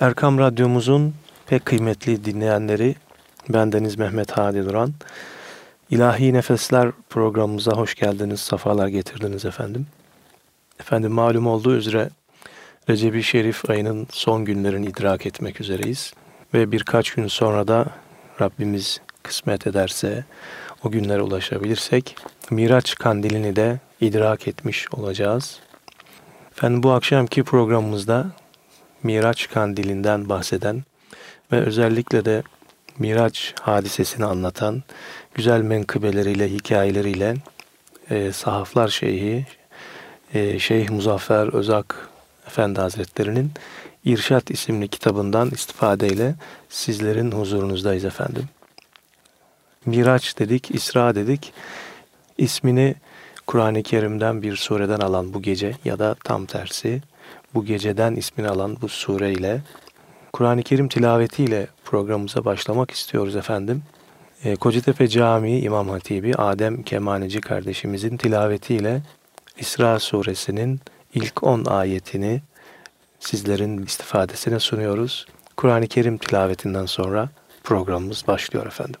Erkam Radyomuzun pek kıymetli dinleyenleri, bendeniz Mehmet Hadi Duran. İlahi Nefesler programımıza hoş geldiniz, safalar getirdiniz efendim. Efendim malum olduğu üzere Recep-i Şerif ayının son günlerini idrak etmek üzereyiz. Ve birkaç gün sonra da Rabbimiz kısmet ederse, o günlere ulaşabilirsek Miraç kandilini de idrak etmiş olacağız. Efendim bu akşamki programımızda Miraç kandilinden bahseden ve özellikle de Miraç hadisesini anlatan güzel menkıbeleriyle, hikayeleriyle e, Sahaflar Şeyhi e, Şeyh Muzaffer Özak Efendi Hazretleri'nin İrşat isimli kitabından istifadeyle sizlerin huzurunuzdayız efendim. Miraç dedik, İsra dedik. İsmini Kur'an-ı Kerim'den bir sureden alan bu gece ya da tam tersi bu geceden ismini alan bu sureyle Kur'an-ı Kerim tilavetiyle programımıza başlamak istiyoruz efendim. E, Kocatepe Camii İmam Hatibi Adem Kemaneci kardeşimizin tilavetiyle İsra suresinin ilk 10 ayetini sizlerin istifadesine sunuyoruz. Kur'an-ı Kerim tilavetinden sonra programımız başlıyor efendim.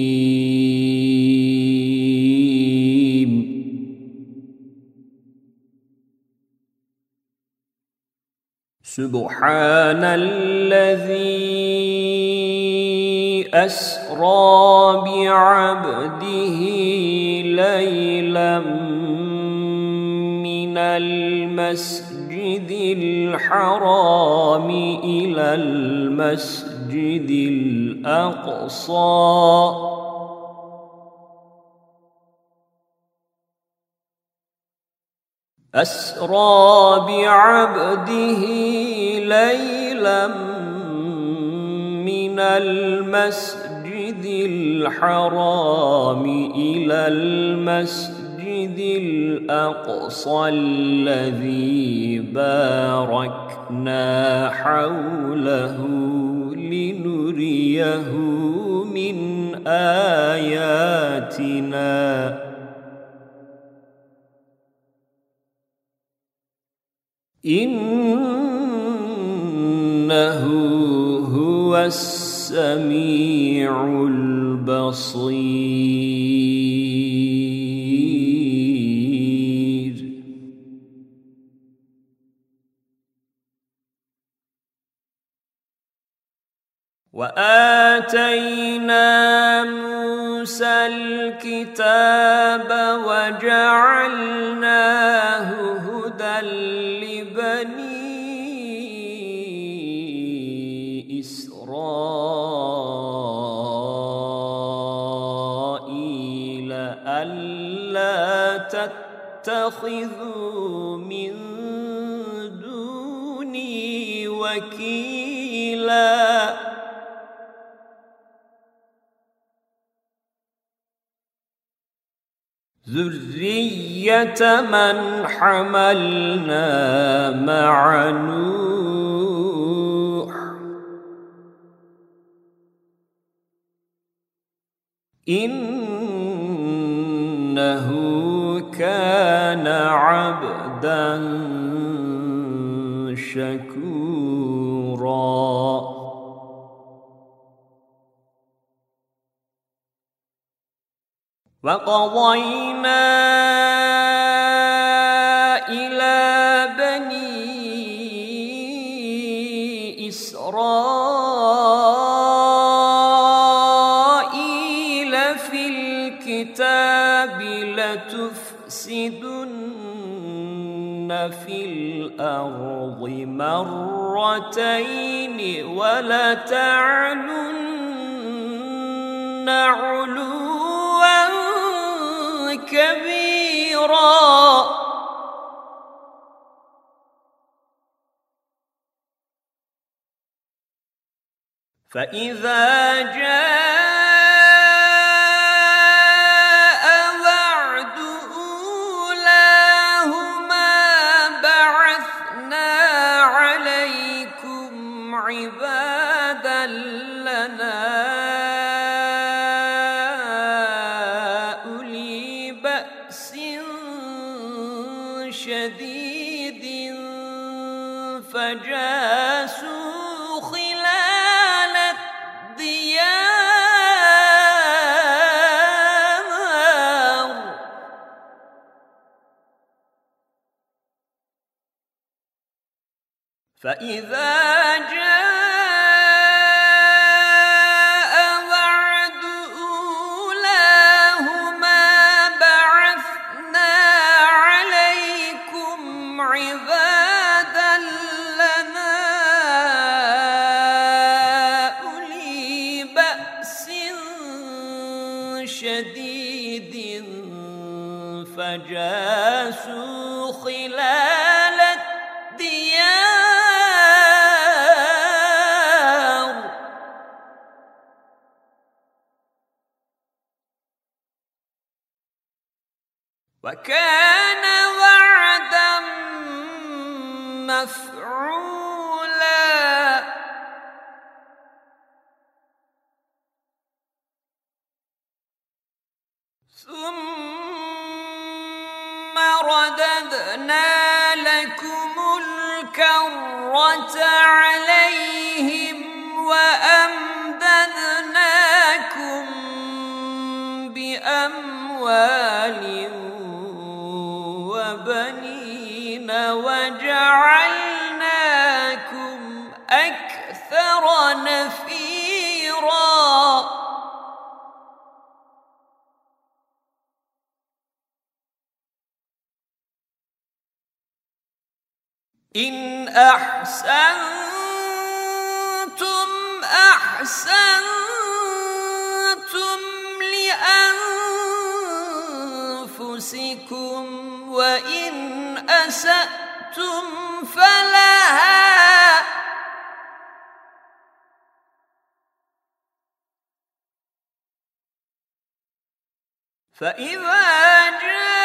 سبحان الذي أسرى بعبده ليلا من المسجد الحرام إلى المسجد الأقصى. أسرى بعبده ليلا من المسجد الحرام إلى المسجد الأقصى الذي باركنا حوله لنريه من آياتنا. إنه هو السميع البصير. وآتينا موسى الكتاب وجعلناه هدى تتخذوا من دوني وكيلاً. ذرية من حملنا مع نوح. إنه كان عبدا شكورا. وقضينا في الأرض مرتين ولتعلن علوا كبيرا فإذا جاء شديد فجاسوا خلال الديار. فإذا إن أحسنتم أحسنتم لأنفسكم وإن أسأتم فلها فإذا جاء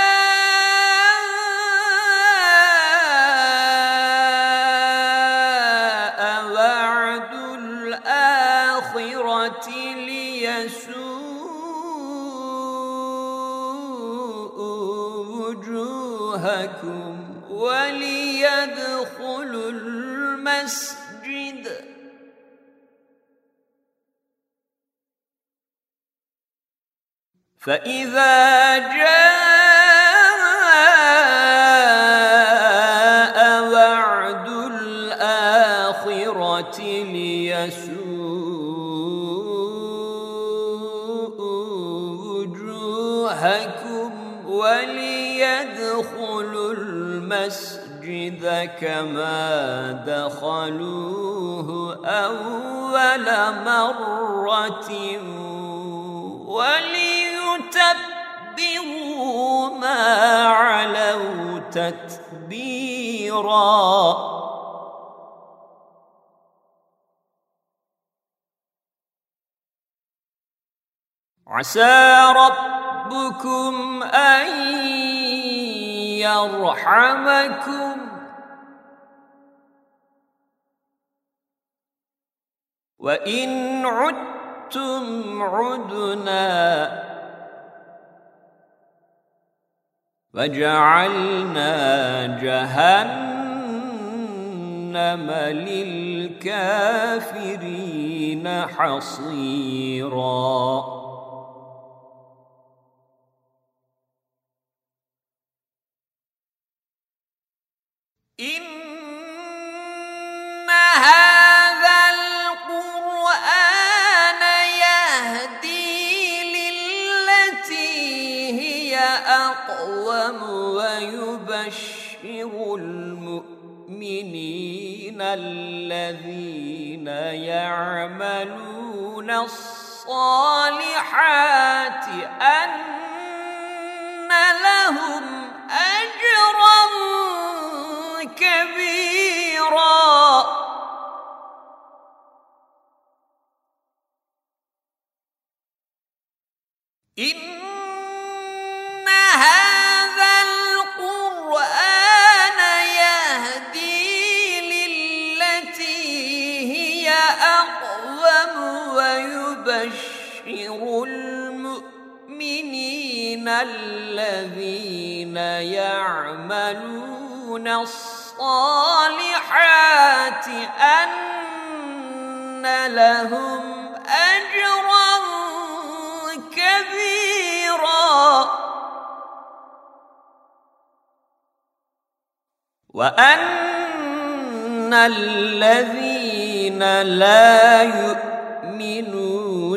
وجوهكم وليدخلوا المسجد. فإذا جاء المسجد كما دخلوه أول مرة وليتبروا ما علوا تتبيرا. عسى ربكم أن يرحمكم. وإن عدتم عدنا وجعلنا جهنم للكافرين حصيراً إن هذا ويبشر المؤمنين الذين يعملون الصالحات أن لهم أجرا كبيرا. إن الذين يعملون الصالحات أن لهم أجرا كبيرا. وأن الذين لا يؤمنون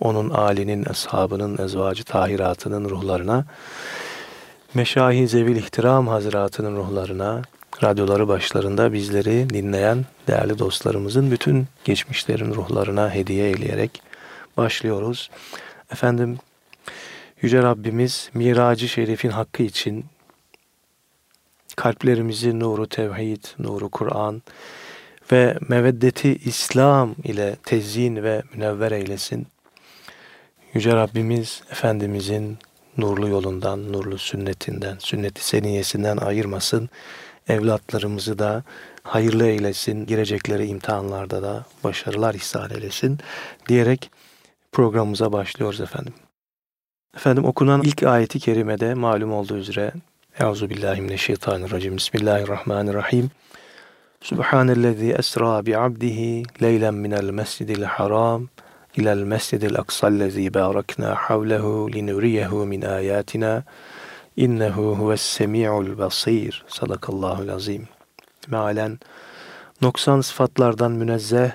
onun âlinin, eshabının, ezvacı tahiratının ruhlarına, meşahi zevil ihtiram hazretinin ruhlarına, radyoları başlarında bizleri dinleyen değerli dostlarımızın bütün geçmişlerin ruhlarına hediye eyleyerek başlıyoruz. Efendim, Yüce Rabbimiz Miracı Şerif'in hakkı için kalplerimizi nuru tevhid, nuru Kur'an ve meveddeti İslam ile tezyin ve münevver eylesin. Yüce Rabbimiz Efendimizin nurlu yolundan, nurlu sünnetinden, sünneti seniyesinden ayırmasın. Evlatlarımızı da hayırlı eylesin, girecekleri imtihanlarda da başarılar ihsan eylesin diyerek programımıza başlıyoruz efendim. Efendim okunan ilk ayeti kerimede malum olduğu üzere Euzu billahi mineşşeytanirracim. Bismillahirrahmanirrahim. Subhanellezi esra bi abdihi leylen minel mescidil haram ilel mescidil aksallezi barakna havlehu linuriyehu min ayatina innehu huves semi'ul basir. Sadakallahul azim. Mealen noksan sıfatlardan münezzeh,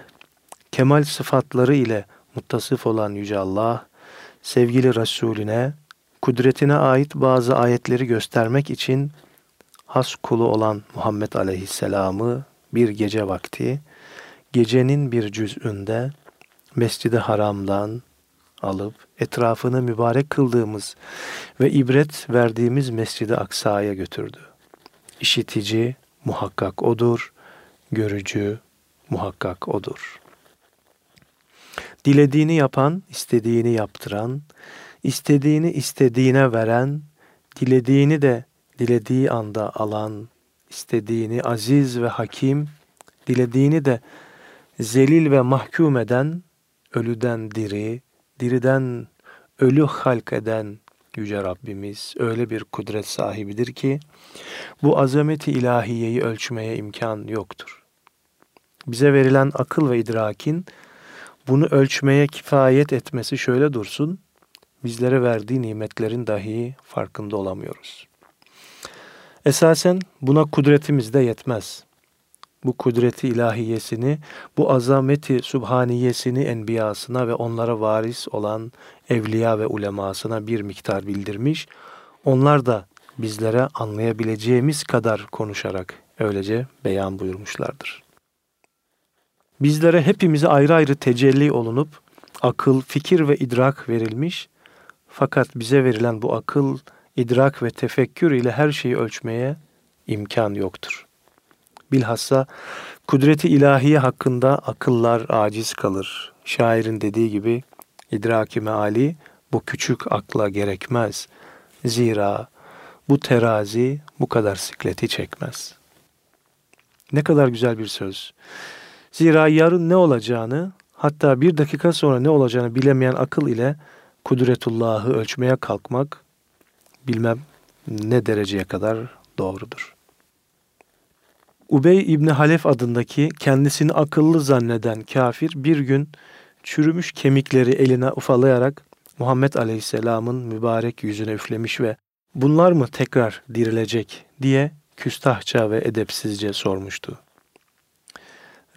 kemal sıfatları ile muttasıf olan Yüce Allah, sevgili Resulüne kudretine ait bazı ayetleri göstermek için has kulu olan Muhammed Aleyhisselam'ı bir gece vakti gecenin bir cüz'ünde Mescid-i Haram'dan alıp etrafını mübarek kıldığımız ve ibret verdiğimiz Mescid-i Aksa'ya götürdü. İşitici muhakkak odur, görücü muhakkak odur. Dilediğini yapan, istediğini yaptıran, istediğini istediğine veren, dilediğini de dilediği anda alan, istediğini aziz ve hakim, dilediğini de zelil ve mahkum eden, ölüden diri, diriden ölü halk eden Yüce Rabbimiz öyle bir kudret sahibidir ki bu azameti ilahiyeyi ölçmeye imkan yoktur. Bize verilen akıl ve idrakin bunu ölçmeye kifayet etmesi şöyle dursun, bizlere verdiği nimetlerin dahi farkında olamıyoruz. Esasen buna kudretimiz de yetmez. Bu kudreti ilahiyesini, bu azameti subhaniyesini enbiyasına ve onlara varis olan evliya ve ulemasına bir miktar bildirmiş, onlar da bizlere anlayabileceğimiz kadar konuşarak öylece beyan buyurmuşlardır. Bizlere hepimize ayrı ayrı tecelli olunup akıl, fikir ve idrak verilmiş fakat bize verilen bu akıl, idrak ve tefekkür ile her şeyi ölçmeye imkan yoktur. Bilhassa kudreti ilahiye hakkında akıllar aciz kalır. Şairin dediği gibi idraki meali bu küçük akla gerekmez. Zira bu terazi bu kadar sikleti çekmez. Ne kadar güzel bir söz. Zira yarın ne olacağını hatta bir dakika sonra ne olacağını bilemeyen akıl ile kudretullahı ölçmeye kalkmak bilmem ne dereceye kadar doğrudur. Ubey İbni Halef adındaki kendisini akıllı zanneden kafir bir gün çürümüş kemikleri eline ufalayarak Muhammed Aleyhisselam'ın mübarek yüzüne üflemiş ve bunlar mı tekrar dirilecek diye küstahça ve edepsizce sormuştu.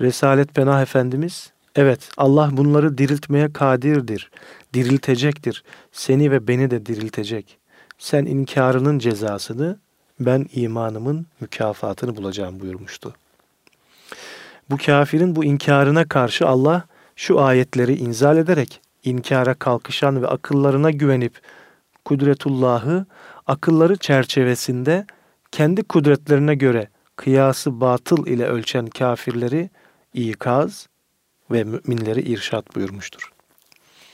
Resalet Penah Efendimiz Evet, Allah bunları diriltmeye kadirdir, diriltecektir. Seni ve beni de diriltecek. Sen inkarının cezasını, ben imanımın mükafatını bulacağım buyurmuştu. Bu kafirin bu inkarına karşı Allah şu ayetleri inzal ederek inkara kalkışan ve akıllarına güvenip kudretullahı akılları çerçevesinde kendi kudretlerine göre kıyası batıl ile ölçen kafirleri ikaz ve müminleri irşat buyurmuştur.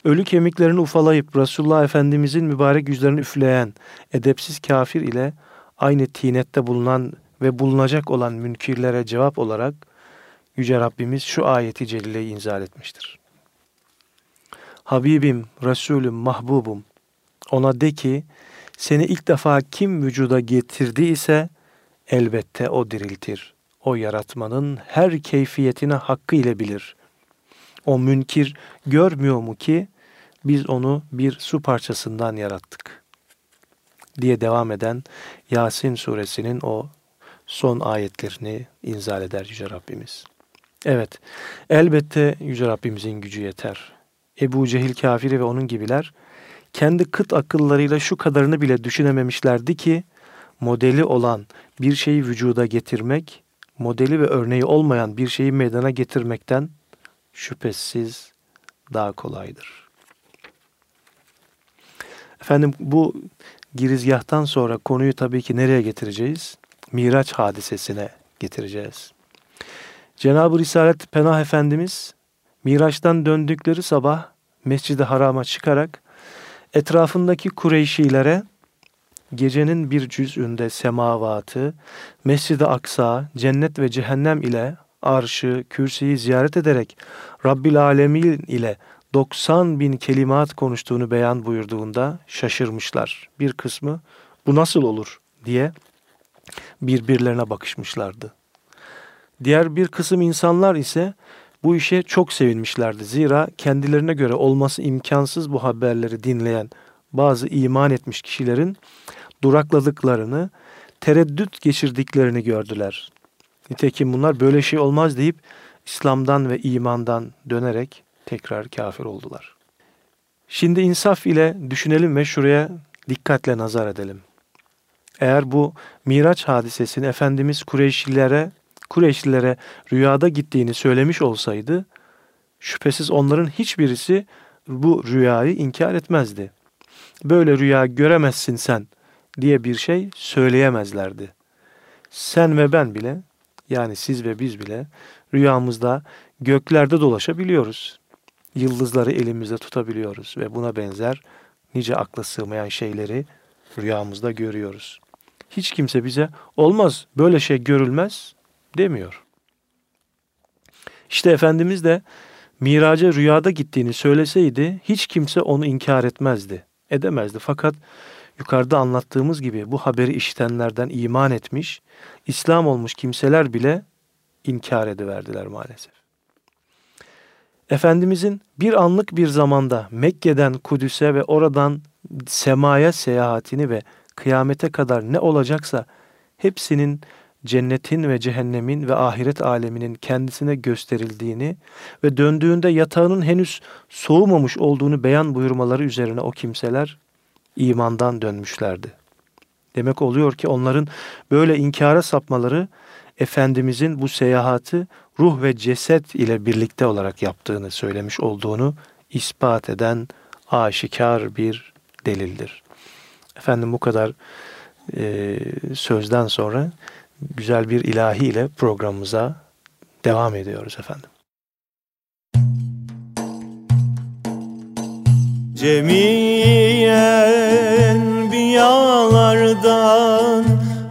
Ölü kemiklerini ufalayıp Resulullah Efendimizin mübarek yüzlerini üfleyen edepsiz kafir ile aynı tinette bulunan ve bulunacak olan münkirlere cevap olarak Yüce Rabbimiz şu ayeti celileyi inzal etmiştir. Habibim, Resulüm, Mahbubum ona de ki seni ilk defa kim vücuda getirdi ise elbette o diriltir. O yaratmanın her keyfiyetine hakkı ile bilir. O münkir görmüyor mu ki biz onu bir su parçasından yarattık diye devam eden Yasin suresinin o son ayetlerini inzal eder Yüce Rabbimiz. Evet, elbette Yüce Rabbimizin gücü yeter. Ebu Cehil kafiri ve onun gibiler kendi kıt akıllarıyla şu kadarını bile düşünememişlerdi ki modeli olan bir şeyi vücuda getirmek, modeli ve örneği olmayan bir şeyi meydana getirmekten şüphesiz daha kolaydır. Efendim bu girizgahtan sonra konuyu tabii ki nereye getireceğiz? Miraç hadisesine getireceğiz. Cenab-ı Risalet Penah Efendimiz Miraç'tan döndükleri sabah Mescid-i Haram'a çıkarak etrafındaki Kureyşilere gecenin bir cüz'ünde semavatı, Mescid-i Aksa, cennet ve cehennem ile arşı, kürsüyü ziyaret ederek Rabbil Alemin ile 90 bin kelimat konuştuğunu beyan buyurduğunda şaşırmışlar. Bir kısmı bu nasıl olur diye birbirlerine bakışmışlardı. Diğer bir kısım insanlar ise bu işe çok sevinmişlerdi. Zira kendilerine göre olması imkansız bu haberleri dinleyen bazı iman etmiş kişilerin durakladıklarını, tereddüt geçirdiklerini gördüler. Nitekim bunlar böyle şey olmaz deyip İslam'dan ve imandan dönerek tekrar kafir oldular. Şimdi insaf ile düşünelim ve şuraya dikkatle nazar edelim. Eğer bu Miraç hadisesini Efendimiz Kureyşlilere Kureyşlilere rüyada gittiğini söylemiş olsaydı şüphesiz onların hiçbirisi bu rüyayı inkar etmezdi. Böyle rüya göremezsin sen diye bir şey söyleyemezlerdi. Sen ve ben bile yani siz ve biz bile rüyamızda göklerde dolaşabiliyoruz. Yıldızları elimizde tutabiliyoruz ve buna benzer nice akla sığmayan şeyleri rüyamızda görüyoruz. Hiç kimse bize olmaz böyle şey görülmez demiyor. İşte Efendimiz de miraca rüyada gittiğini söyleseydi hiç kimse onu inkar etmezdi, edemezdi. Fakat yukarıda anlattığımız gibi bu haberi işitenlerden iman etmiş, İslam olmuş kimseler bile inkar ediverdiler maalesef. Efendimizin bir anlık bir zamanda Mekke'den Kudüs'e ve oradan semaya seyahatini ve kıyamete kadar ne olacaksa hepsinin cennetin ve cehennemin ve ahiret aleminin kendisine gösterildiğini ve döndüğünde yatağının henüz soğumamış olduğunu beyan buyurmaları üzerine o kimseler imandan dönmüşlerdi. Demek oluyor ki onların böyle inkara sapmaları Efendimizin bu seyahati ruh ve ceset ile birlikte olarak yaptığını söylemiş olduğunu ispat eden aşikar bir delildir. Efendim bu kadar e, sözden sonra güzel bir ilahi ile programımıza devam ediyoruz efendim. Cemiyen biyalardan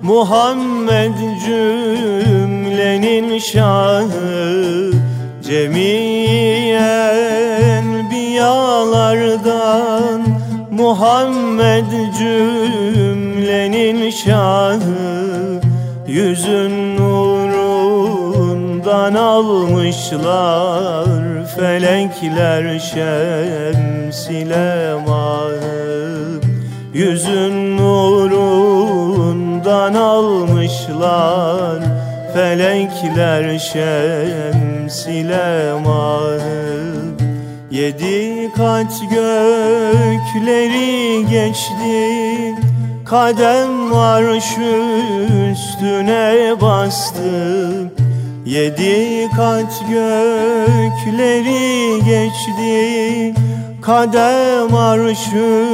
Muhammed cümlenin şahı Cemiyen biyalardan. Muhammed cümlenin şahı Yüzün nurundan almışlar. Felekler mahı Yüzün nurundan almışlar Felekler şemsile mahı Yedi kat gökleri geçti Kadem var şu üstüne bastı. Yedi kat gökleri geçti Kadem arşı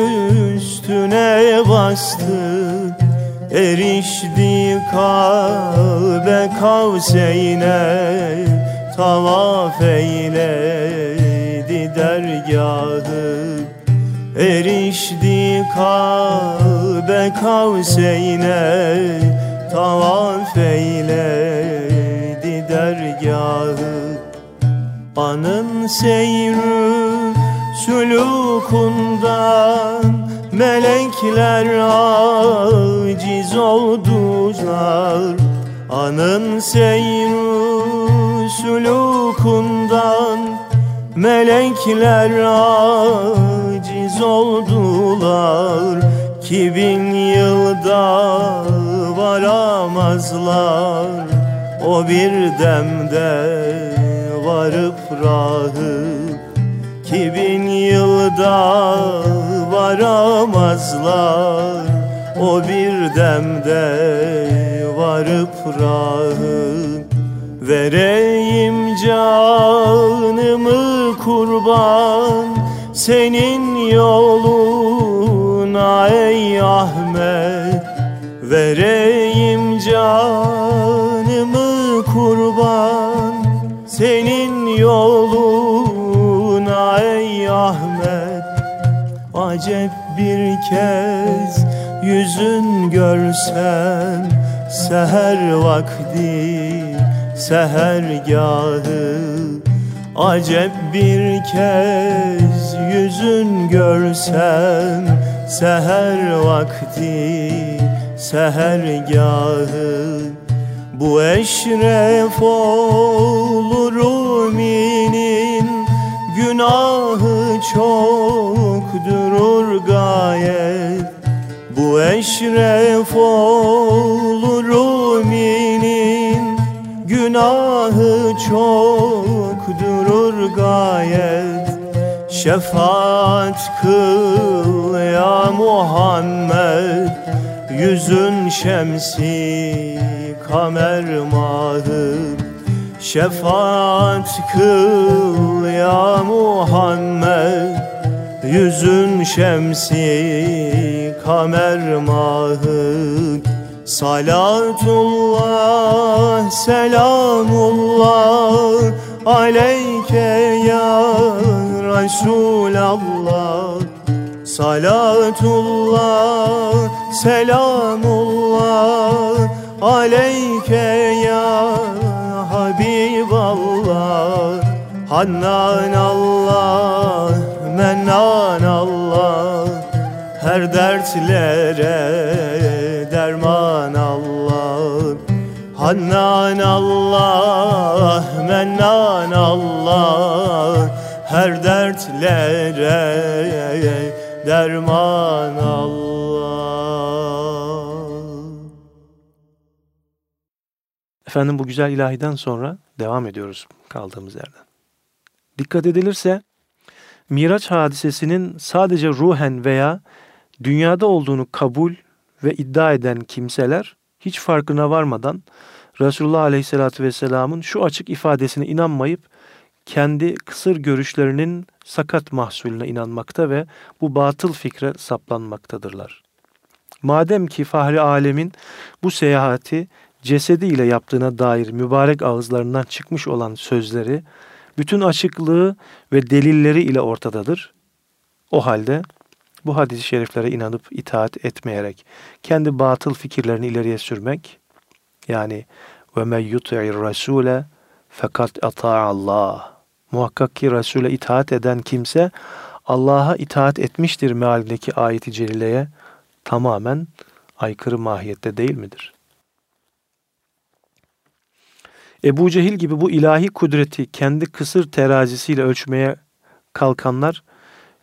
üstüne bastı Erişti Kabe Kavseyne Tavaf eyledi dergahı. Erişti Kabe Kavseyne Tavaf eyledi dergahı. Anın seyrü sulukundan Melekler aciz oldular. Anın seyrü sulukundan Melekler aciz oldular. Ki bin yılda varamazlar. O bir demde varıp rahı Ki bin yılda varamazlar O bir demde varıp rahı Vereyim canımı kurban Senin yoluna ey Ahmet. Vereyim canımı Acep bir kez. Yüzün görsem Seher vakti sehergahı. Acep bir kez yüzün görsem Seher vakti sehergahı. Bu eşref olur uminin Günahı çok durur gayet. Bu eşref olur uminin Günahı çok durur gayet. Şefaat kıl ya Muhammed. Yüzün şemsi kamer mahı Şefaat kıl ya Muhammed Yüzün şemsi kamer mahı. Salatullah selamullah. Aleyke ya Resulallah. Salatullah selamullah. Aleyke ya Habiballah. Hannan Allah Mennan Allah Her dertlere derman Allah Hannan Allah Mennan Allah Her dertlere derman Allah Efendim bu güzel ilahiden sonra devam ediyoruz kaldığımız yerden. Dikkat edilirse Miraç hadisesinin sadece ruhen veya dünyada olduğunu kabul ve iddia eden kimseler hiç farkına varmadan Resulullah Aleyhisselatü Vesselam'ın şu açık ifadesine inanmayıp kendi kısır görüşlerinin sakat mahsulüne inanmakta ve bu batıl fikre saplanmaktadırlar. Madem ki Fahri Alem'in bu seyahati cesediyle yaptığına dair mübarek ağızlarından çıkmış olan sözleri bütün açıklığı ve delilleri ile ortadadır. O halde bu hadis-i şeriflere inanıp itaat etmeyerek kendi batıl fikirlerini ileriye sürmek yani ve men yuti'ir rasule fakat ata Allah. Muhakkak ki Resul'e itaat eden kimse Allah'a itaat etmiştir mealindeki ayeti celileye tamamen aykırı mahiyette değil midir? Ebu Cehil gibi bu ilahi kudreti kendi kısır terazisiyle ölçmeye kalkanlar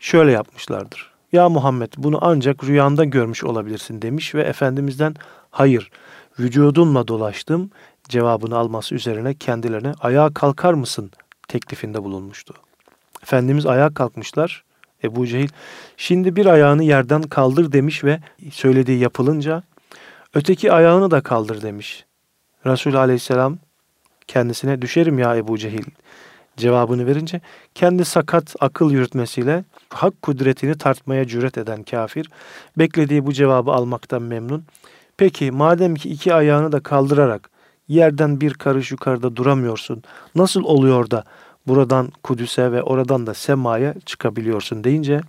şöyle yapmışlardır. Ya Muhammed bunu ancak rüyanda görmüş olabilirsin demiş ve Efendimiz'den hayır vücudunla dolaştım cevabını alması üzerine kendilerine ayağa kalkar mısın teklifinde bulunmuştu. Efendimiz ayağa kalkmışlar. Ebu Cehil şimdi bir ayağını yerden kaldır demiş ve söylediği yapılınca öteki ayağını da kaldır demiş. Resul aleyhisselam kendisine düşerim ya Ebu Cehil cevabını verince kendi sakat akıl yürütmesiyle hak kudretini tartmaya cüret eden kafir beklediği bu cevabı almaktan memnun Peki madem ki iki ayağını da kaldırarak yerden bir karış yukarıda duramıyorsun. Nasıl oluyor da buradan Kudüs'e ve oradan da semaya çıkabiliyorsun deyince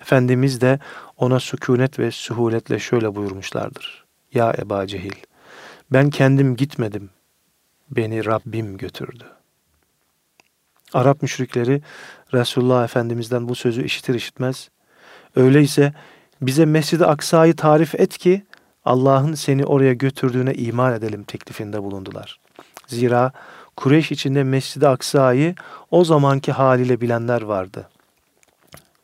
Efendimiz de ona sükunet ve sühuletle şöyle buyurmuşlardır. Ya Eba Cehil, ben kendim gitmedim, beni Rabbim götürdü. Arap müşrikleri Resulullah Efendimiz'den bu sözü işitir işitmez. Öyleyse bize Mescid-i Aksa'yı tarif et ki Allah'ın seni oraya götürdüğüne iman edelim teklifinde bulundular. Zira Kureyş içinde Mescid-i Aksa'yı o zamanki haliyle bilenler vardı.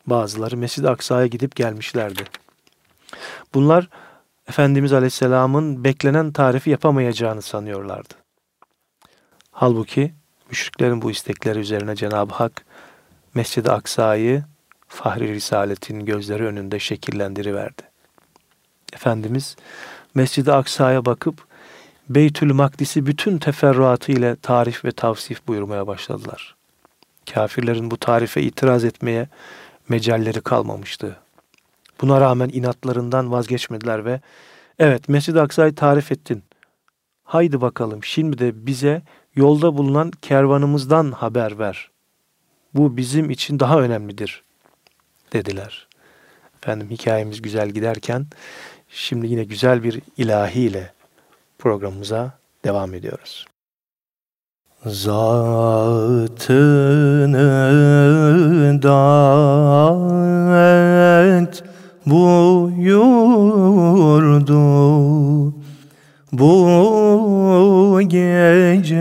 Bazıları Mescid-i Aksa'ya gidip gelmişlerdi. Bunlar Efendimiz Aleyhisselam'ın beklenen tarifi yapamayacağını sanıyorlardı. Halbuki müşriklerin bu istekleri üzerine Cenab-ı Hak Mescid-i Aksa'yı Fahri Risaletin gözleri önünde şekillendiriverdi. Efendimiz Mescid-i Aksa'ya bakıp Beytül Makdis'i bütün teferruatı ile tarif ve tavsif buyurmaya başladılar. Kafirlerin bu tarife itiraz etmeye mecalleri kalmamıştı. Buna rağmen inatlarından vazgeçmediler ve evet Mescid-i Aksa'yı tarif ettin. Haydi bakalım şimdi de bize yolda bulunan kervanımızdan haber ver. Bu bizim için daha önemlidir dediler. Efendim hikayemiz güzel giderken şimdi yine güzel bir ilahiyle programımıza devam ediyoruz. Zatını davet buyurdu Bu gece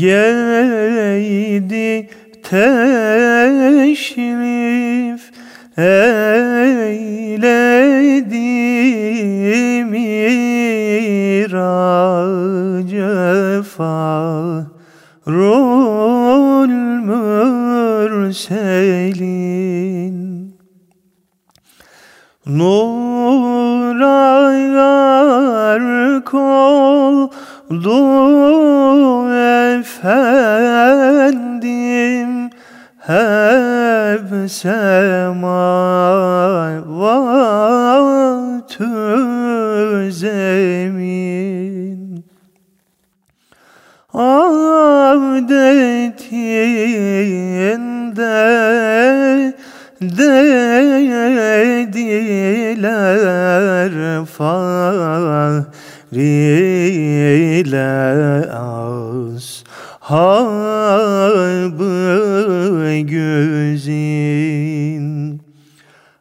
geldi teşrif eyledi mirace fahrul mürselin. Nura gark oldu efendim hep semavatü zemin. Avdetinde dediler fahriyle ashabı güzin.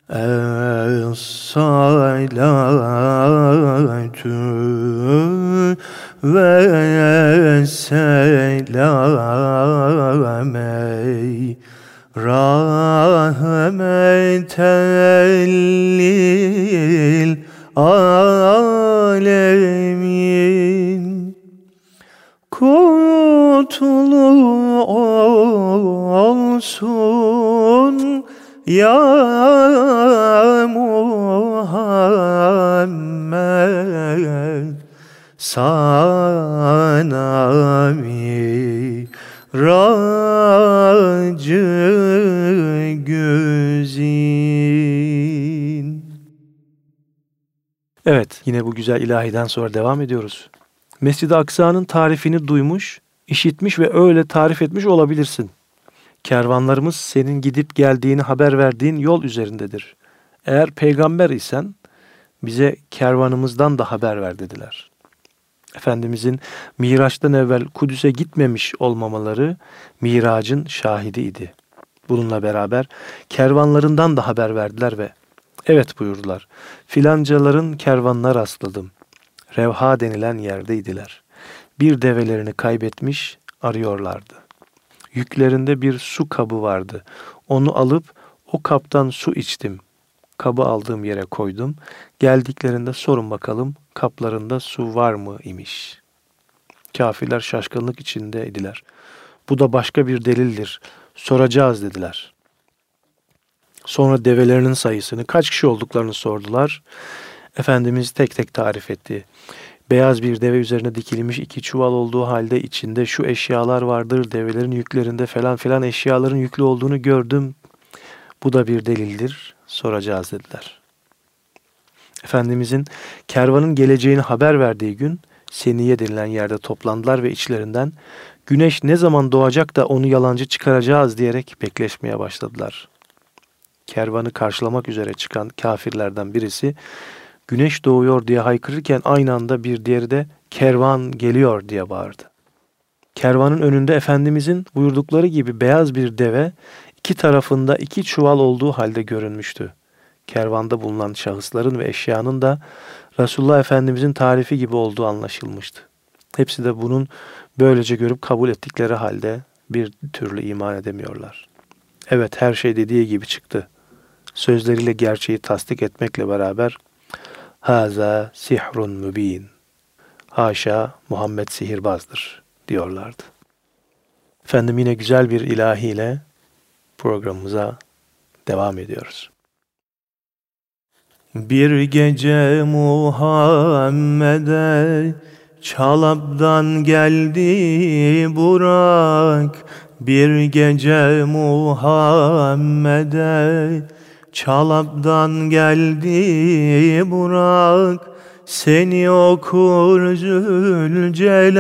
Es-salatü ve selam ey rahmeten lil ya Muhammed sana miracı güzin. Evet, yine bu güzel ilahiden sonra devam ediyoruz. Mescid-i Aksa'nın tarifini duymuş, işitmiş ve öyle tarif etmiş olabilirsin. Kervanlarımız senin gidip geldiğini haber verdiğin yol üzerindedir. Eğer peygamber isen bize kervanımızdan da haber ver dediler. Efendimizin Miraç'tan evvel Kudüs'e gitmemiş olmamaları Mirac'ın şahidiydi. Bununla beraber kervanlarından da haber verdiler ve evet buyurdular. Filancaların kervanına rastladım. Revha denilen yerdeydiler. Bir develerini kaybetmiş arıyorlardı. Yüklerinde bir su kabı vardı. Onu alıp o kaptan su içtim. kabı aldığım yere koydum. Geldiklerinde sorun bakalım kaplarında su var mı imiş. Kafirler şaşkınlık içindeydiler. Bu da başka bir delildir. Soracağız dediler. Sonra develerinin sayısını, kaç kişi olduklarını sordular. Efendimiz tek tek tarif etti. Beyaz bir deve üzerine dikilmiş iki çuval olduğu halde içinde şu eşyalar vardır. Develerin yüklerinde falan filan eşyaların yüklü olduğunu gördüm. Bu da bir delildir. Soracağız dediler. Efendimizin kervanın geleceğini haber verdiği gün Seniye denilen yerde toplandılar ve içlerinden güneş ne zaman doğacak da onu yalancı çıkaracağız diyerek bekleşmeye başladılar. Kervanı karşılamak üzere çıkan kafirlerden birisi güneş doğuyor diye haykırırken aynı anda bir diğeri de kervan geliyor diye bağırdı. Kervanın önünde Efendimizin buyurdukları gibi beyaz bir deve iki tarafında iki çuval olduğu halde görünmüştü. Kervanda bulunan şahısların ve eşyanın da Resulullah Efendimizin tarifi gibi olduğu anlaşılmıştı. Hepsi de bunun böylece görüp kabul ettikleri halde bir türlü iman edemiyorlar. Evet her şey dediği gibi çıktı. Sözleriyle gerçeği tasdik etmekle beraber Haza sihrun mübin. Haşa Muhammed sihirbazdır diyorlardı. Efendim yine güzel bir ilahiyle programımıza devam ediyoruz. Bir gece Muhammed'e Çalap'dan geldi Burak Bir gece Muhammed'e Çalap'dan geldi Burak. Seni okur Zülcelal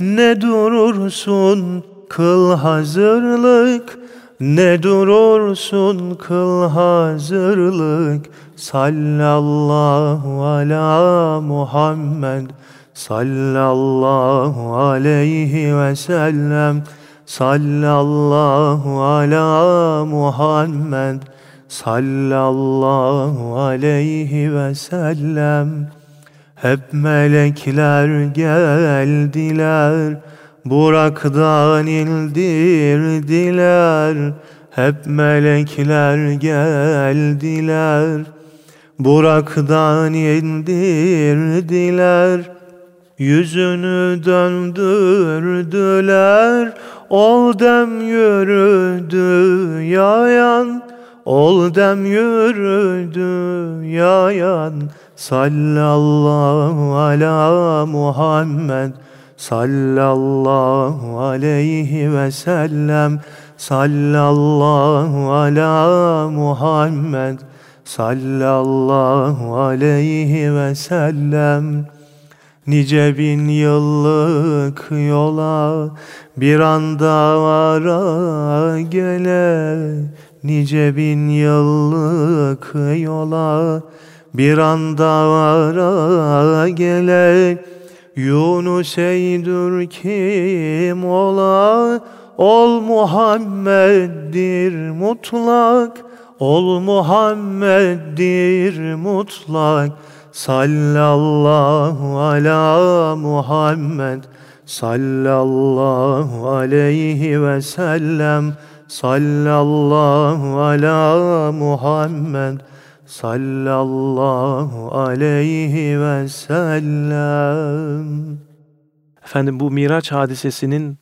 Ne durursun kıl hazırlık. Ne durursun kıl hazırlık. Sallallahu ala Muhammed. Sallallahu aleyhi ve sellem. Sallallahu ala Muhammed Sallallahu aleyhi ve sellem. Hep melekler geldiler Burak'tan indirdiler. Hep melekler geldiler Burak'tan indirdiler. Yüzünü döndürdüler Ol dem yürüdü yayan Ol dem yürüdü yayan Sallallahu ala Muhammed. Sallallahu aleyhi ve sellem. Sallallahu ala Muhammed. Sallallahu aleyhi ve sellem. Nice bin yıllık yola bir anda vara gele Nice bin yıllık yola bir anda vara gele Yunus eydur kim ola? Ol Muhammed'dir mutlak. Ol Muhammed'dir mutlak. Sallallahu ala Muhammed. Sallallahu aleyhi ve sellem Sallallahu ala Muhammed sallallahu aleyhi ve sellem. Efendim bu Miraç hadisesinin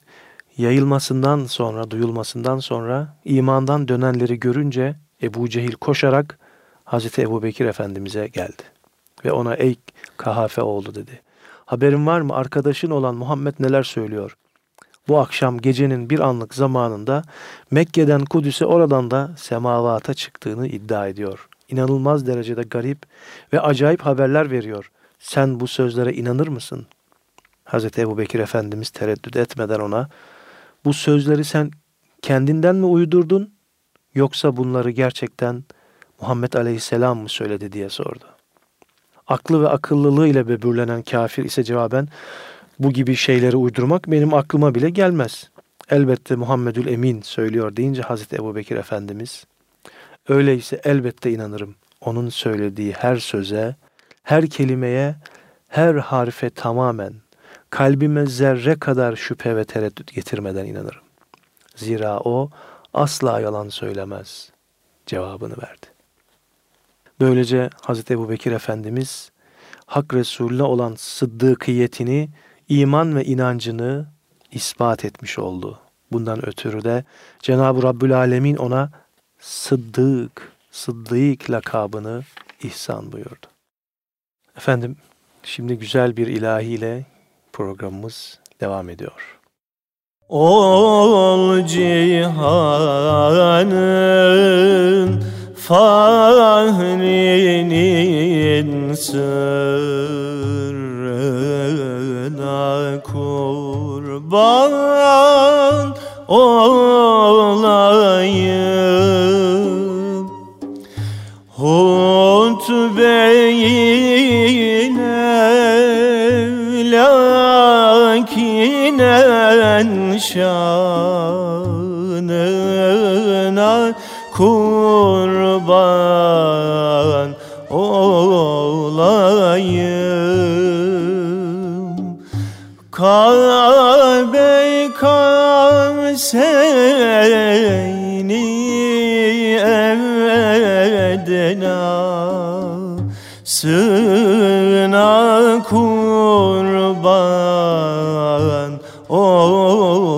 yayılmasından sonra, duyulmasından sonra imandan dönenleri görünce Ebu Cehil koşarak Hazreti Ebu Bekir Efendimiz'e geldi. Ve ona ey kahafe oğlu dedi. Haberin var mı arkadaşın olan Muhammed neler söylüyor? Bu akşam gecenin bir anlık zamanında Mekke'den Kudüs'e oradan da semavata çıktığını iddia ediyor inanılmaz derecede garip ve acayip haberler veriyor. Sen bu sözlere inanır mısın? Hazreti Ebu Bekir Efendimiz tereddüt etmeden ona bu sözleri sen kendinden mi uydurdun yoksa bunları gerçekten Muhammed Aleyhisselam mı söyledi diye sordu. Aklı ve akıllılığıyla böbürlenen kafir ise cevaben bu gibi şeyleri uydurmak benim aklıma bile gelmez. Elbette Muhammedül Emin söylüyor deyince Hazreti Ebu Bekir Efendimiz Öyleyse elbette inanırım. Onun söylediği her söze, her kelimeye, her harfe tamamen, kalbime zerre kadar şüphe ve tereddüt getirmeden inanırım. Zira o asla yalan söylemez cevabını verdi. Böylece Hazreti Ebu Bekir Efendimiz Hak Resulüne olan sıddıkiyetini, iman ve inancını ispat etmiş oldu. Bundan ötürü de Cenab-ı Rabbül Alemin ona Sıddık, Sıddık lakabını ihsan buyurdu. Efendim, şimdi güzel bir ilahiyle programımız devam ediyor. Ol cihanın fahrinin sırrına kurban olayım. Hutbeyine lakinen şanına Kavseyni evdena. Sına kurban olayım.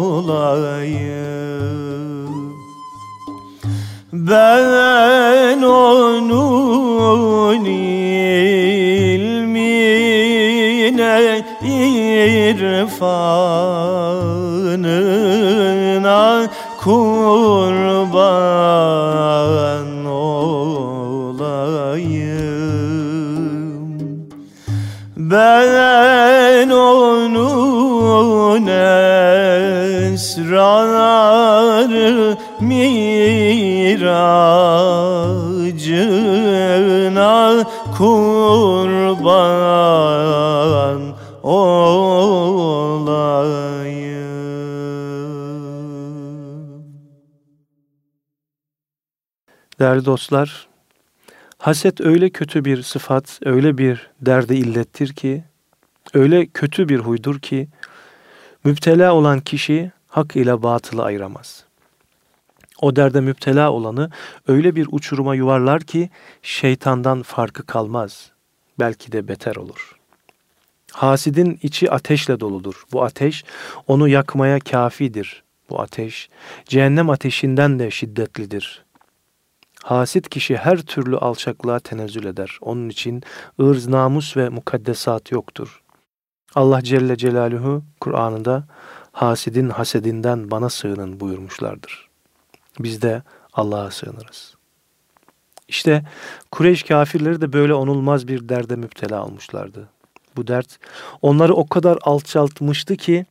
Ben onun ilmine irfanına miracına kurban olayım. Değerli dostlar, haset öyle kötü bir sıfat, öyle bir derde illettir ki, öyle kötü bir huydur ki, müptela olan kişi hak ile batılı ayıramaz. O derde müptela olanı öyle bir uçuruma yuvarlar ki şeytandan farkı kalmaz. Belki de beter olur. Hasidin içi ateşle doludur. Bu ateş onu yakmaya kafidir. Bu ateş cehennem ateşinden de şiddetlidir. Hasit kişi her türlü alçaklığa tenezzül eder. Onun için ırz, namus ve mukaddesat yoktur. Allah Celle Celaluhu Kur'an'ında hasidin hasedinden bana sığının buyurmuşlardır. Biz de Allah'a sığınırız. İşte Kureyş kafirleri de böyle onulmaz bir derde müptela olmuşlardı. Bu dert onları o kadar alçaltmıştı ki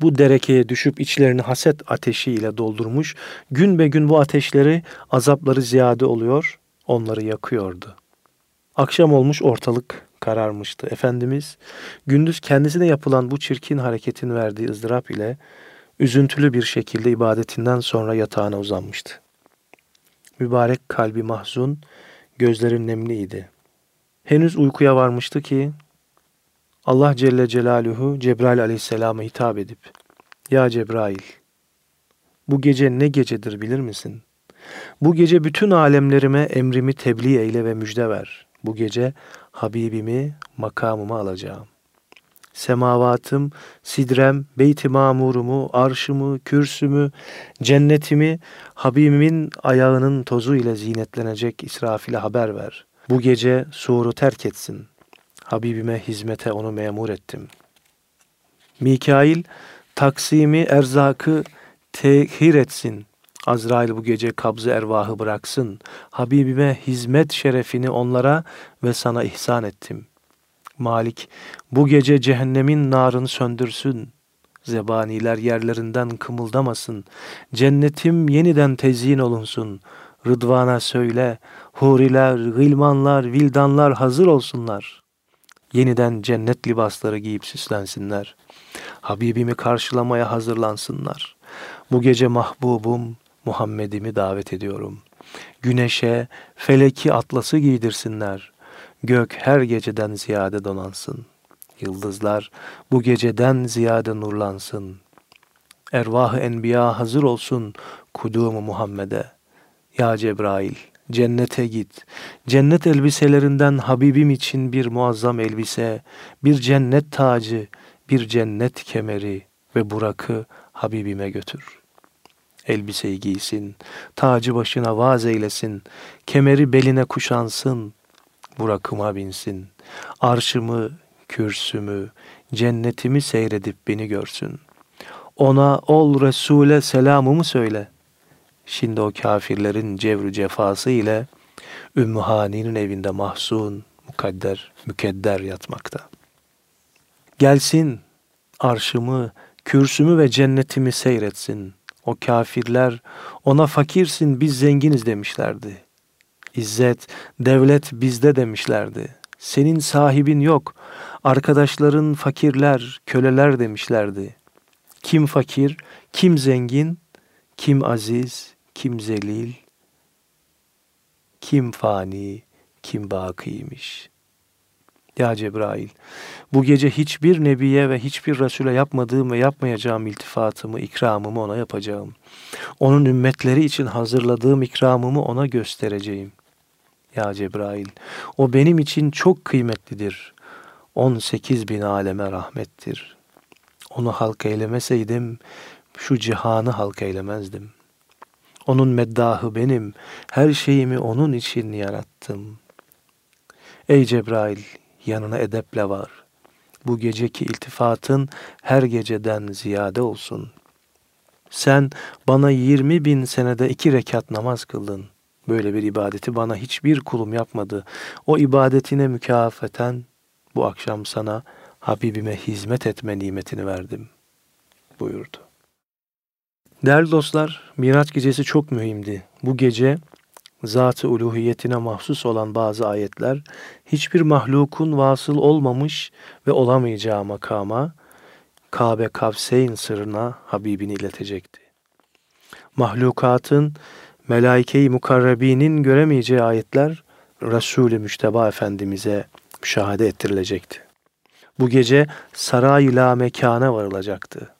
bu derekeye düşüp içlerini haset ateşiyle doldurmuş, gün be gün bu ateşleri, azapları ziyade oluyor, onları yakıyordu. Akşam olmuş ortalık kararmıştı. Efendimiz gündüz kendisine yapılan bu çirkin hareketin verdiği ızdırap ile üzüntülü bir şekilde ibadetinden sonra yatağına uzanmıştı. Mübarek kalbi mahzun, gözleri nemliydi. Henüz uykuya varmıştı ki Allah Celle Celaluhu Cebrail aleyhisselama hitap edip Ya Cebrail bu gece ne gecedir bilir misin? Bu gece bütün alemlerime emrimi tebliğ eyle ve müjde ver. Bu gece Habibimi makamıma alacağım. Semavatım, sidrem, beyt-i mamurumu, arşımı, kürsümü, cennetimi Habibimin ayağının tozu ile zinetlenecek İsrafil'e haber ver. Bu gece suru terk etsin. Habibime hizmete onu memur ettim. Mikail taksimi erzakı tehir etsin. Azrail bu gece kabzı ervahı bıraksın. Habibime hizmet şerefini onlara ve sana ihsan ettim. Malik bu gece cehennemin narını söndürsün. Zebaniler yerlerinden kımıldamasın. Cennetim yeniden tezyin olunsun. Rıdvana söyle, huriler, gılmanlar, vildanlar hazır olsunlar. Yeniden cennet libasları giyip süslensinler. Habibimi karşılamaya hazırlansınlar. Bu gece mahbubum Muhammed'imi davet ediyorum. Güneşe, feleki atlası giydirsinler. Gök her geceden ziyade donansın. Yıldızlar bu geceden ziyade nurlansın. Ervah-ı enbiya hazır olsun kudumu Muhammed'e. Ya Cebrail, cennete git. Cennet elbiselerinden Habibim için bir muazzam elbise, bir cennet tacı, bir cennet kemeri ve Burak'ı Habibime götür. Elbiseyi giysin, tacı başına vaz eylesin, kemeri beline kuşansın, Burak'ıma binsin. Arşımı, kürsümü, cennetimi seyredip beni görsün. Ona ol Resul'e selamımı söyle. Şimdi o kafirlerin cevru cefası ile Ümmü Hani'nin evinde mahzun, mukadder, mükedder yatmakta. Gelsin arşımı, kürsümü ve cennetimi seyretsin. O kafirler ona fakirsin biz zenginiz demişlerdi. İzzet, devlet bizde demişlerdi. Senin sahibin yok. Arkadaşların fakirler, köleler demişlerdi. Kim fakir, kim zengin, kim aziz, kim zelil, kim fani, kim bakiymiş. Ya Cebrail, bu gece hiçbir nebiye ve hiçbir Resul'e yapmadığım ve yapmayacağım iltifatımı, ikramımı ona yapacağım. Onun ümmetleri için hazırladığım ikramımı ona göstereceğim. Ya Cebrail, o benim için çok kıymetlidir. 18 bin aleme rahmettir. Onu halk eylemeseydim, şu cihanı halk eylemezdim. Onun meddahı benim, her şeyimi onun için yarattım. Ey Cebrail, yanına edeple var. Bu geceki iltifatın her geceden ziyade olsun. Sen bana yirmi bin senede iki rekat namaz kıldın. Böyle bir ibadeti bana hiçbir kulum yapmadı. O ibadetine mükafeten bu akşam sana Habibime hizmet etme nimetini verdim buyurdu. Değerli dostlar, Miraç gecesi çok mühimdi. Bu gece zat-ı uluhiyetine mahsus olan bazı ayetler hiçbir mahlukun vasıl olmamış ve olamayacağı makama Kabe Kavseyn sırrına Habibini iletecekti. Mahlukatın melaike-i mukarrabinin göremeyeceği ayetler Resul-i Müşteba Efendimiz'e müşahede ettirilecekti. Bu gece saray la mekana varılacaktı.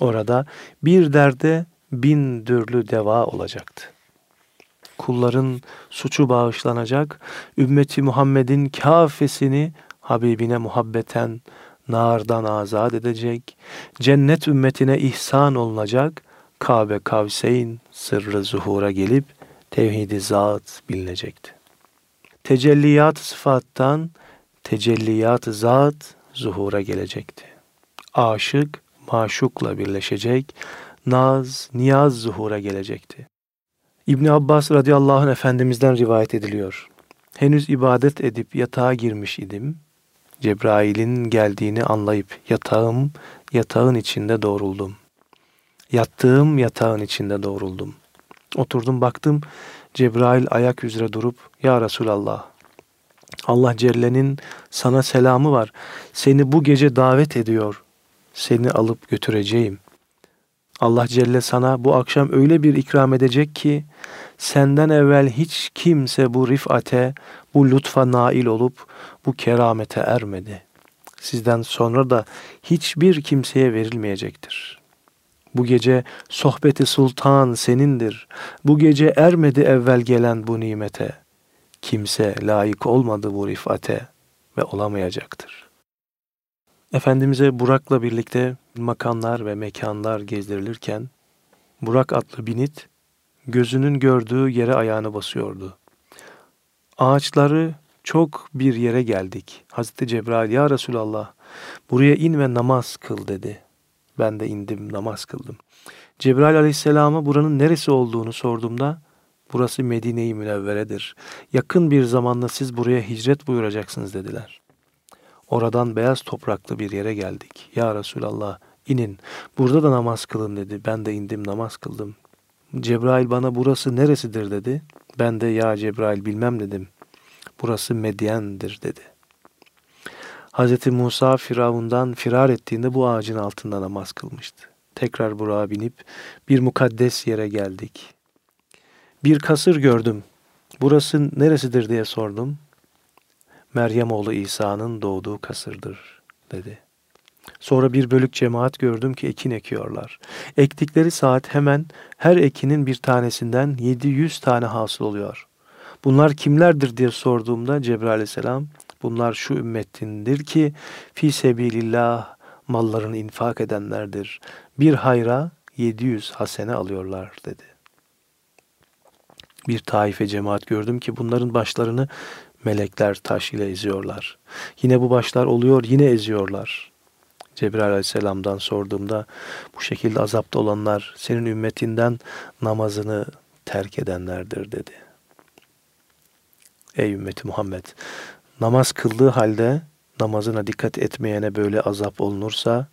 Orada bir derde bin dürlü deva olacaktı. Kulların suçu bağışlanacak, ümmeti Muhammed'in kafesini Habibine muhabbeten nardan azat edecek, cennet ümmetine ihsan olunacak, Kabe Kavseyn sırrı zuhura gelip tevhidi zat bilinecekti. Tecelliyat sıfattan tecelliyat zat zuhura gelecekti. Aşık maşukla birleşecek, naz, niyaz zuhura gelecekti. İbn Abbas radıyallahu anh efendimizden rivayet ediliyor. Henüz ibadet edip yatağa girmiş idim. Cebrail'in geldiğini anlayıp yatağım, yatağın içinde doğruldum. Yattığım yatağın içinde doğruldum. Oturdum baktım Cebrail ayak üzere durup Ya Resulallah Allah Celle'nin sana selamı var. Seni bu gece davet ediyor. Seni alıp götüreceğim. Allah Celle sana bu akşam öyle bir ikram edecek ki senden evvel hiç kimse bu rifate, bu lütfa nail olup bu keramete ermedi. Sizden sonra da hiçbir kimseye verilmeyecektir. Bu gece sohbeti sultan senindir. Bu gece ermedi evvel gelen bu nimete. Kimse layık olmadı bu rifate ve olamayacaktır. Efendimiz'e Burak'la birlikte makamlar ve mekanlar gezdirilirken Burak atlı binit gözünün gördüğü yere ayağını basıyordu. Ağaçları çok bir yere geldik. Hazreti Cebrail ya Resulallah buraya in ve namaz kıl dedi. Ben de indim namaz kıldım. Cebrail aleyhisselama buranın neresi olduğunu sorduğumda burası Medine-i Münevvere'dir. Yakın bir zamanda siz buraya hicret buyuracaksınız dediler. Oradan beyaz topraklı bir yere geldik. Ya Resulallah inin burada da namaz kılın dedi. Ben de indim namaz kıldım. Cebrail bana burası neresidir dedi. Ben de ya Cebrail bilmem dedim. Burası Medyen'dir dedi. Hz. Musa Firavundan firar ettiğinde bu ağacın altında namaz kılmıştı. Tekrar buraya binip bir mukaddes yere geldik. Bir kasır gördüm. Burası neresidir diye sordum. Meryem oğlu İsa'nın doğduğu kasırdır dedi. Sonra bir bölük cemaat gördüm ki ekin ekiyorlar. Ektikleri saat hemen her ekinin bir tanesinden 700 tane hasıl oluyor. Bunlar kimlerdir diye sorduğumda Cebrail aleyhisselam bunlar şu ümmetindir ki fi sebilillah mallarını infak edenlerdir. Bir hayra 700 hasene alıyorlar dedi. Bir taife cemaat gördüm ki bunların başlarını melekler taş ile eziyorlar. Yine bu başlar oluyor yine eziyorlar. Cebrail aleyhisselamdan sorduğumda bu şekilde azapta olanlar senin ümmetinden namazını terk edenlerdir dedi. Ey ümmeti Muhammed namaz kıldığı halde namazına dikkat etmeyene böyle azap olunursa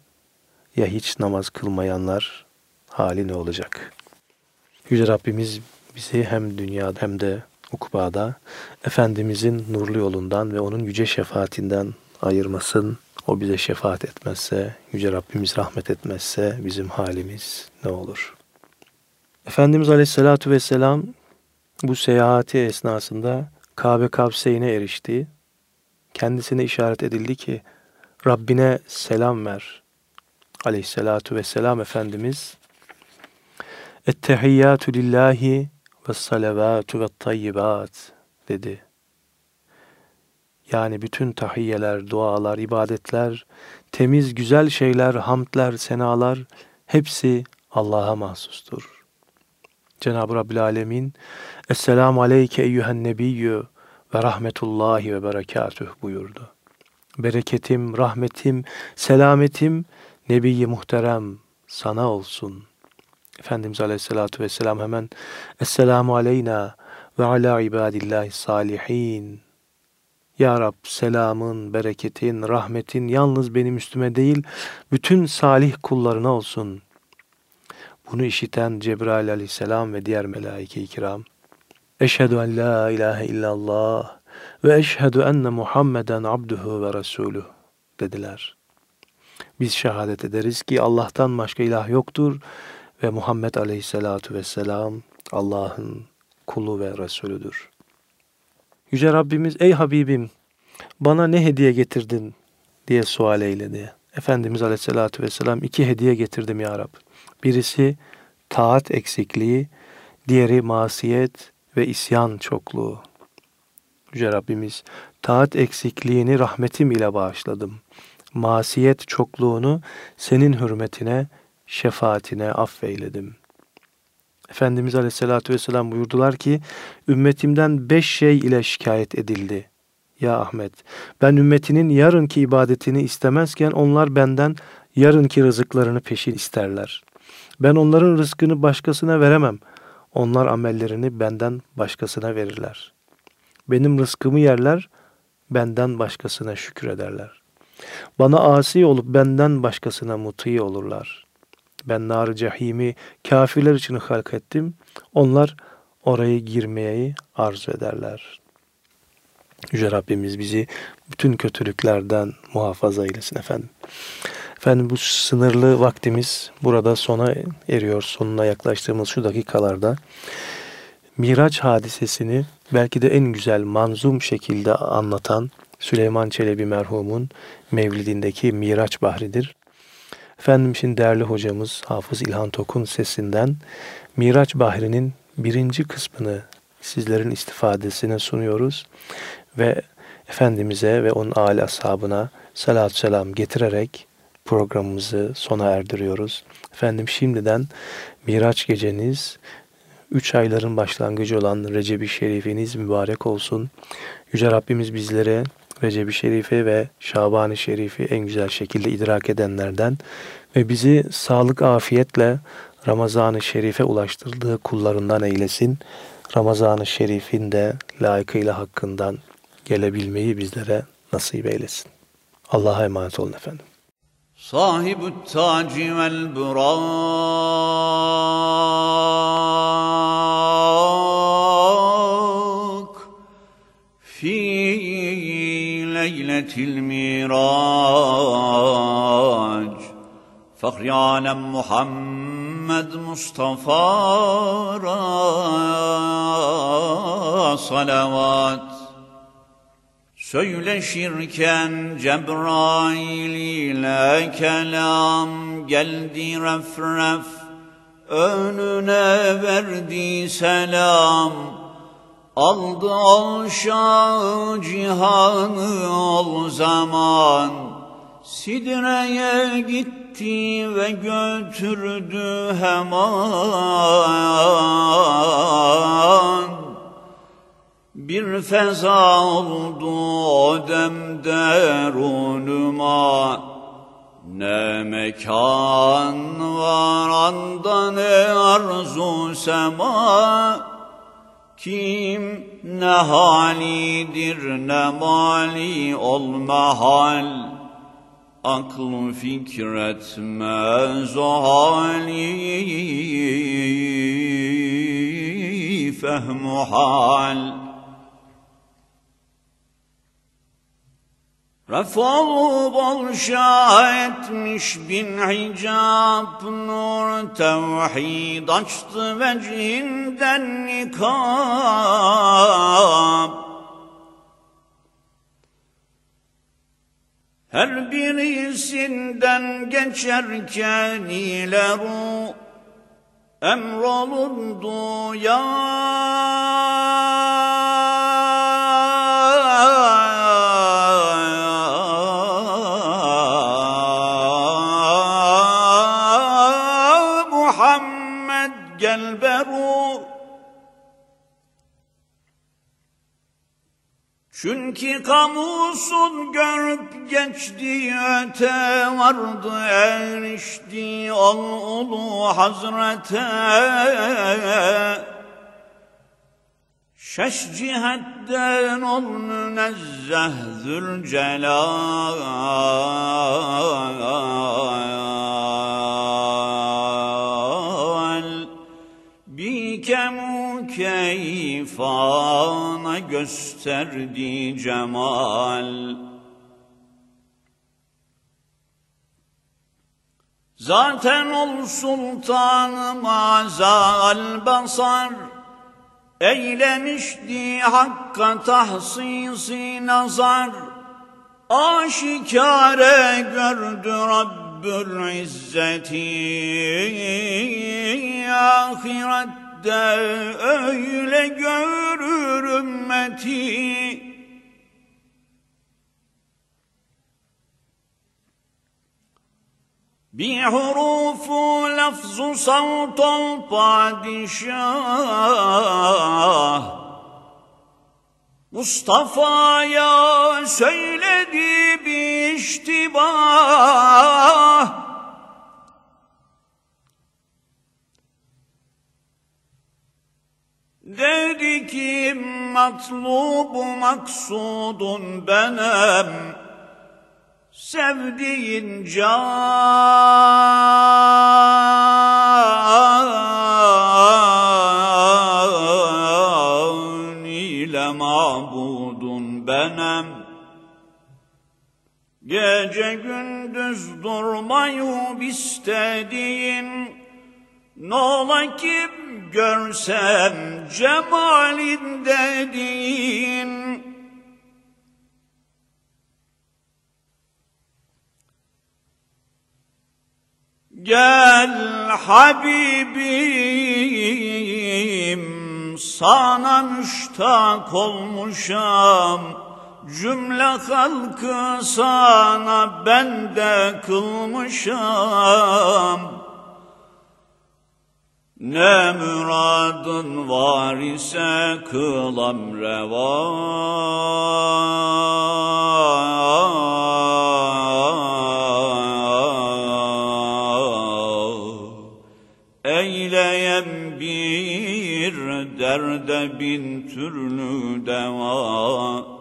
ya hiç namaz kılmayanlar hali ne olacak? Yüce Rabbimiz bizi hem dünyada hem de ukbada Efendimizin nurlu yolundan ve onun yüce şefaatinden ayırmasın. O bize şefaat etmezse, Yüce Rabbimiz rahmet etmezse bizim halimiz ne olur? Efendimiz Aleyhisselatü Vesselam bu seyahati esnasında Kabe Kavseyn'e erişti. Kendisine işaret edildi ki Rabbine selam ver. Aleyhisselatü Vesselam Efendimiz Ettehiyyatü lillahi ve salavatü ve tayyibat dedi. Yani bütün tahiyyeler, dualar, ibadetler, temiz güzel şeyler, hamdler, senalar hepsi Allah'a mahsustur. Cenab-ı Rabbil Alemin Esselamu aleyke eyyühen nebiyyü ve rahmetullahi ve berekatüh buyurdu. Bereketim, rahmetim, selametim Nebi-i Muhterem sana olsun. Efendimiz Aleyhisselatü Vesselam hemen Esselamu aleyna ve ala ibadillahi salihin. Ya Rab selamın, bereketin, rahmetin yalnız benim üstüme değil, bütün salih kullarına olsun. Bunu işiten Cebrail aleyhisselam ve diğer melaike-i kiram. Eşhedü en la ilahe illallah ve eşhedü enne Muhammeden abduhu ve resuluh dediler. Biz şehadet ederiz ki Allah'tan başka ilah yoktur ve Muhammed aleyhissalatu vesselam Allah'ın kulu ve Resulüdür. Yüce Rabbimiz ey Habibim bana ne hediye getirdin diye sual eyledi. Efendimiz aleyhissalatu vesselam iki hediye getirdim ya Rab. Birisi taat eksikliği, diğeri masiyet ve isyan çokluğu. Yüce Rabbimiz taat eksikliğini rahmetim ile bağışladım. Masiyet çokluğunu senin hürmetine, şefaatine affeyledim. Efendimiz Aleyhisselatü Vesselam buyurdular ki, ümmetimden beş şey ile şikayet edildi. Ya Ahmet, ben ümmetinin yarınki ibadetini istemezken onlar benden yarınki rızıklarını peşin isterler. Ben onların rızkını başkasına veremem. Onlar amellerini benden başkasına verirler. Benim rızkımı yerler, benden başkasına şükrederler. Bana asi olup benden başkasına muti olurlar. Ben nar cehimi kafirler için halk ettim. Onlar oraya girmeyi arzu ederler. Yüce Rabbimiz bizi bütün kötülüklerden muhafaza eylesin efendim. Efendim bu sınırlı vaktimiz burada sona eriyor. Sonuna yaklaştığımız şu dakikalarda Miraç hadisesini belki de en güzel manzum şekilde anlatan Süleyman Çelebi merhumun Mevlidindeki Miraç Bahri'dir. Efendim şimdi değerli hocamız Hafız İlhan Tok'un sesinden Miraç Bahri'nin birinci kısmını sizlerin istifadesine sunuyoruz ve Efendimiz'e ve onun âli ashabına salat selam getirerek programımızı sona erdiriyoruz. Efendim şimdiden Miraç geceniz, üç ayların başlangıcı olan Recep-i Şerifiniz mübarek olsun. Yüce Rabbimiz bizlere Recep-i Şerife ve Şaban-ı Şerif'i en güzel şekilde idrak edenlerden ve bizi sağlık afiyetle Ramazan-ı Şerif'e ulaştırdığı kullarından eylesin. Ramazan-ı Şerif'in de layıkıyla hakkından gelebilmeyi bizlere nasip eylesin. Allah'a emanet olun efendim. صاحب التاج والبراق. في ليلة الميراج. فخر عالم محمد مصطفى را Söyle şirken Cebrail ile kelam geldi ref ref Önüne verdi selam. Aldı alşağı cihanı ol zaman. Sidre'ye gitti ve götürdü hemen. Bir feza oldu o demde runuma Ne mekan var anda ne arzu sema. Kim ne halidir ne mali ol mahal Aklı fikretmez o hali. Fehmu hal Bol etmiş bin hicab nur tevhid açtı vecihinden nikab. Her birisinden geçerken ile ru emrolundu ya Çünkü kamusun görüp geçti öte vardı erişti ol ulu hazrete. Şeş cihetten ol münezzeh zülcelal. Keyfana gösterdi cemal. Zaten ol sultan mazal basar Eylemişti hakka tahsisi nazar. Aşikare gördü Rabbül İzzeti ahiret de öyle görür ümmeti hurufu lafzu savtul padişah. Mustafa'ya söyledi bir iştibah Dedi ki matlubu maksudun benem Sevdiğin can ile mabudun benem. Gece gündüz durmayı istediğin ne ola ki görsem cemalinde din Gel Habibim sana müştak olmuşam. Cümle halkı sana ben de kılmışam ne müradın var ise kılam reva. Eyleyem bir derde bin türlü deva.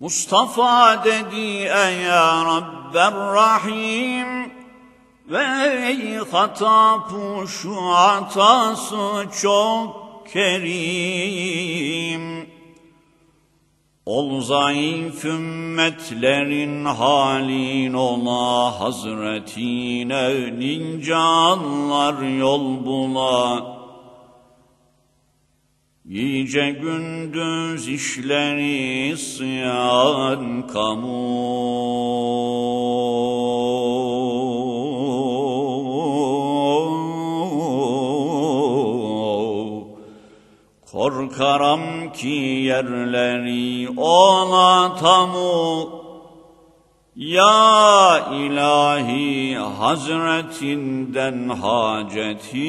Mustafa dedi ya Rabber Rahim ve ey hatapı şu hatası çok kerim. Ol zayıf ümmetlerin halin ola hazretine nincanlar yol bula. Gece gündüz işleri isyan kamu Korkaram ki yerleri ona tamu ya ilahi hazretinden hacetim.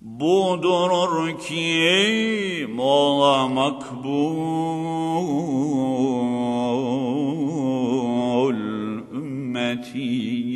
Budurur ki mola makbul ümmetiyim